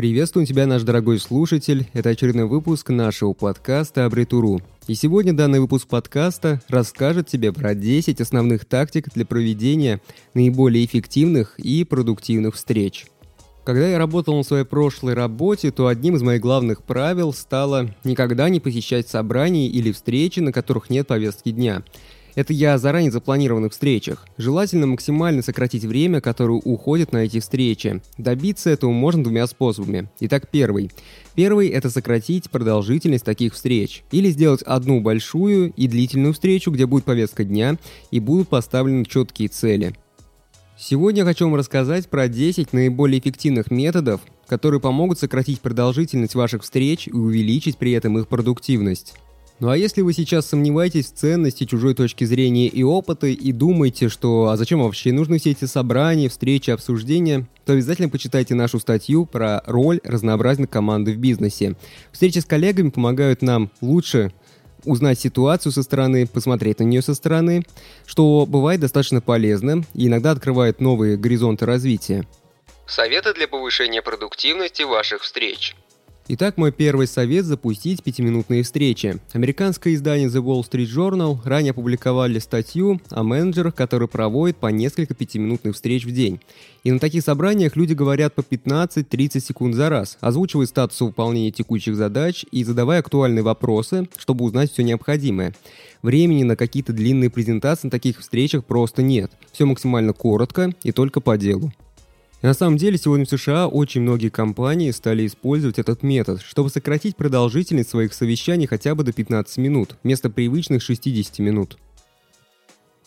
Приветствую тебя, наш дорогой слушатель. Это очередной выпуск нашего подкаста Абритуру. И сегодня данный выпуск подкаста расскажет тебе про 10 основных тактик для проведения наиболее эффективных и продуктивных встреч. Когда я работал на своей прошлой работе, то одним из моих главных правил стало никогда не посещать собрания или встречи, на которых нет повестки дня – это я о заранее запланированных встречах. Желательно максимально сократить время, которое уходит на эти встречи. Добиться этого можно двумя способами. Итак, первый. Первый – это сократить продолжительность таких встреч. Или сделать одну большую и длительную встречу, где будет повестка дня и будут поставлены четкие цели. Сегодня я хочу вам рассказать про 10 наиболее эффективных методов, которые помогут сократить продолжительность ваших встреч и увеличить при этом их продуктивность. Ну а если вы сейчас сомневаетесь в ценности чужой точки зрения и опыта и думаете, что а зачем вообще нужны все эти собрания, встречи, обсуждения, то обязательно почитайте нашу статью про роль разнообразной команды в бизнесе. Встречи с коллегами помогают нам лучше узнать ситуацию со стороны, посмотреть на нее со стороны, что бывает достаточно полезно и иногда открывает новые горизонты развития. Советы для повышения продуктивности ваших встреч – Итак, мой первый совет – запустить пятиминутные встречи. Американское издание The Wall Street Journal ранее опубликовали статью о менеджерах, которые проводят по несколько пятиминутных встреч в день. И на таких собраниях люди говорят по 15-30 секунд за раз, озвучивая статус выполнения текущих задач и задавая актуальные вопросы, чтобы узнать все необходимое. Времени на какие-то длинные презентации на таких встречах просто нет. Все максимально коротко и только по делу. На самом деле сегодня в США очень многие компании стали использовать этот метод, чтобы сократить продолжительность своих совещаний хотя бы до 15 минут, вместо привычных 60 минут.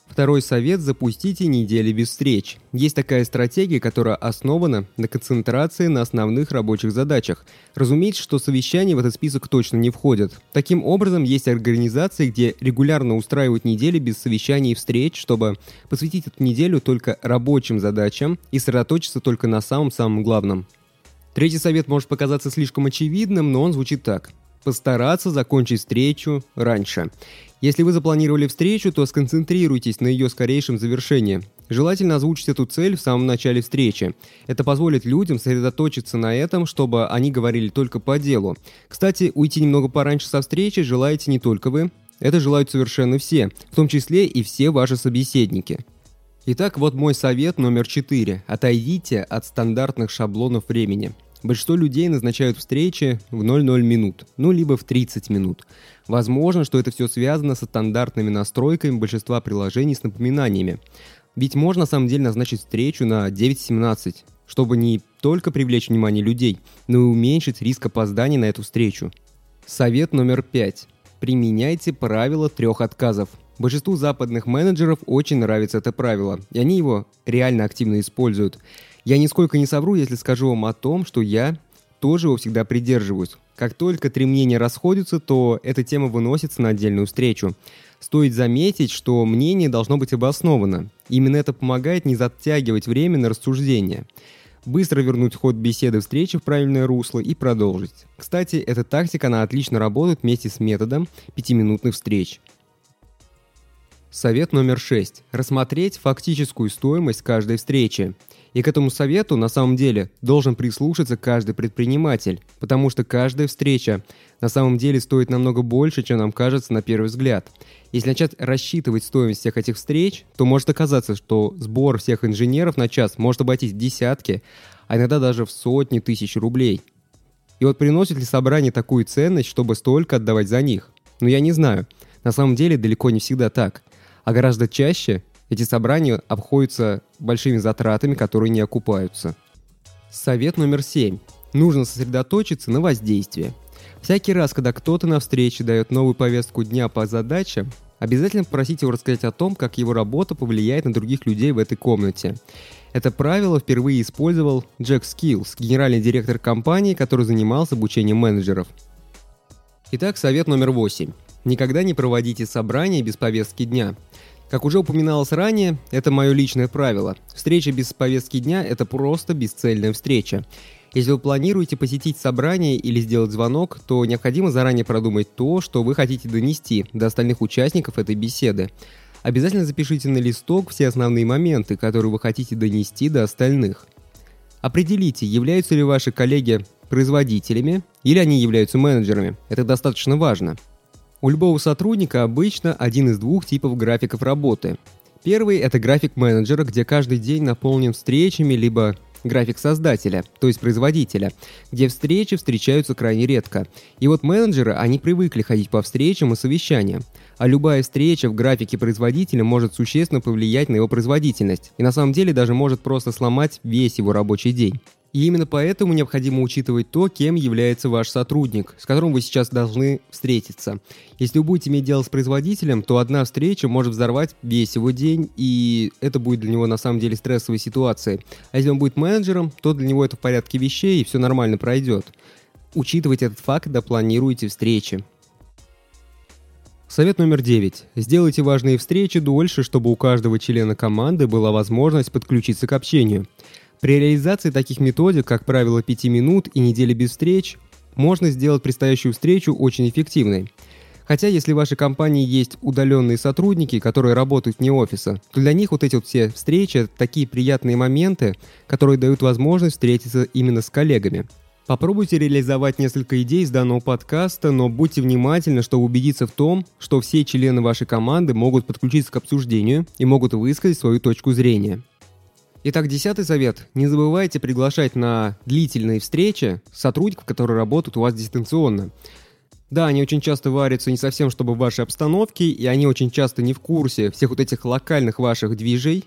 Второй совет – запустите недели без встреч. Есть такая стратегия, которая основана на концентрации на основных рабочих задачах. Разумеется, что совещания в этот список точно не входят. Таким образом, есть организации, где регулярно устраивают недели без совещаний и встреч, чтобы посвятить эту неделю только рабочим задачам и сосредоточиться только на самом-самом главном. Третий совет может показаться слишком очевидным, но он звучит так постараться закончить встречу раньше. Если вы запланировали встречу, то сконцентрируйтесь на ее скорейшем завершении. Желательно озвучить эту цель в самом начале встречи. Это позволит людям сосредоточиться на этом, чтобы они говорили только по делу. Кстати, уйти немного пораньше со встречи желаете не только вы. Это желают совершенно все, в том числе и все ваши собеседники. Итак, вот мой совет номер 4. Отойдите от стандартных шаблонов времени. Большинство людей назначают встречи в 00 минут, ну либо в 30 минут. Возможно, что это все связано со стандартными настройками большинства приложений с напоминаниями. Ведь можно на самом деле назначить встречу на 9.17, чтобы не только привлечь внимание людей, но и уменьшить риск опоздания на эту встречу. Совет номер 5. Применяйте правило трех отказов. Большинству западных менеджеров очень нравится это правило, и они его реально активно используют. Я нисколько не совру, если скажу вам о том, что я тоже его всегда придерживаюсь. Как только три мнения расходятся, то эта тема выносится на отдельную встречу. Стоит заметить, что мнение должно быть обосновано. Именно это помогает не затягивать время на рассуждение. Быстро вернуть ход беседы встречи в правильное русло и продолжить. Кстати, эта тактика, она отлично работает вместе с методом пятиминутных встреч. Совет номер 6. Рассмотреть фактическую стоимость каждой встречи. И к этому совету на самом деле должен прислушаться каждый предприниматель, потому что каждая встреча на самом деле стоит намного больше, чем нам кажется на первый взгляд. Если начать рассчитывать стоимость всех этих встреч, то может оказаться, что сбор всех инженеров на час может обойтись в десятки, а иногда даже в сотни тысяч рублей. И вот приносит ли собрание такую ценность, чтобы столько отдавать за них? Ну я не знаю. На самом деле далеко не всегда так – а гораздо чаще эти собрания обходятся большими затратами, которые не окупаются. Совет номер семь. Нужно сосредоточиться на воздействии. Всякий раз, когда кто-то на встрече дает новую повестку дня по задачам, обязательно попросите его рассказать о том, как его работа повлияет на других людей в этой комнате. Это правило впервые использовал Джек Скиллс, генеральный директор компании, который занимался обучением менеджеров. Итак, совет номер восемь. Никогда не проводите собрания без повестки дня. Как уже упоминалось ранее, это мое личное правило. Встреча без повестки дня – это просто бесцельная встреча. Если вы планируете посетить собрание или сделать звонок, то необходимо заранее продумать то, что вы хотите донести до остальных участников этой беседы. Обязательно запишите на листок все основные моменты, которые вы хотите донести до остальных. Определите, являются ли ваши коллеги производителями или они являются менеджерами. Это достаточно важно. У любого сотрудника обычно один из двух типов графиков работы. Первый – это график менеджера, где каждый день наполнен встречами, либо график создателя, то есть производителя, где встречи встречаются крайне редко. И вот менеджеры, они привыкли ходить по встречам и совещаниям. А любая встреча в графике производителя может существенно повлиять на его производительность. И на самом деле даже может просто сломать весь его рабочий день. И именно поэтому необходимо учитывать то, кем является ваш сотрудник, с которым вы сейчас должны встретиться. Если вы будете иметь дело с производителем, то одна встреча может взорвать весь его день, и это будет для него на самом деле стрессовой ситуацией. А если он будет менеджером, то для него это в порядке вещей, и все нормально пройдет. Учитывайте этот факт, когда планируете встречи. Совет номер девять. Сделайте важные встречи дольше, чтобы у каждого члена команды была возможность подключиться к общению. При реализации таких методик, как правило 5 минут и недели без встреч, можно сделать предстоящую встречу очень эффективной. Хотя, если в вашей компании есть удаленные сотрудники, которые работают вне офиса, то для них вот эти вот все встречи – такие приятные моменты, которые дают возможность встретиться именно с коллегами. Попробуйте реализовать несколько идей из данного подкаста, но будьте внимательны, чтобы убедиться в том, что все члены вашей команды могут подключиться к обсуждению и могут высказать свою точку зрения. Итак, десятый совет. Не забывайте приглашать на длительные встречи сотрудников, которые работают у вас дистанционно. Да, они очень часто варятся не совсем чтобы в вашей обстановке, и они очень часто не в курсе всех вот этих локальных ваших движей,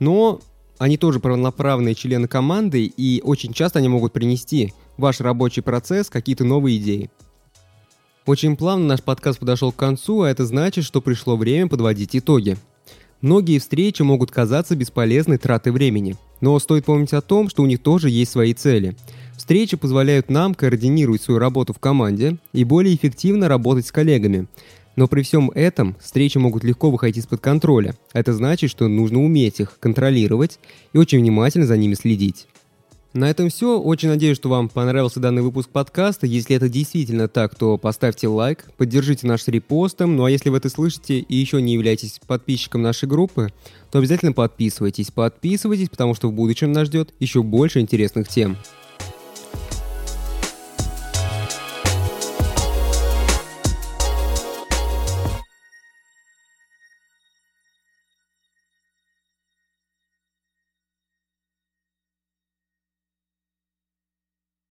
но они тоже полноправные члены команды, и очень часто они могут принести в ваш рабочий процесс какие-то новые идеи. Очень плавно наш подкаст подошел к концу, а это значит, что пришло время подводить итоги. Многие встречи могут казаться бесполезной тратой времени, но стоит помнить о том, что у них тоже есть свои цели. Встречи позволяют нам координировать свою работу в команде и более эффективно работать с коллегами. Но при всем этом встречи могут легко выходить из-под контроля. Это значит, что нужно уметь их контролировать и очень внимательно за ними следить. На этом все. Очень надеюсь, что вам понравился данный выпуск подкаста. Если это действительно так, то поставьте лайк, поддержите наш репостом. Ну а если вы это слышите и еще не являетесь подписчиком нашей группы, то обязательно подписывайтесь. Подписывайтесь, потому что в будущем нас ждет еще больше интересных тем.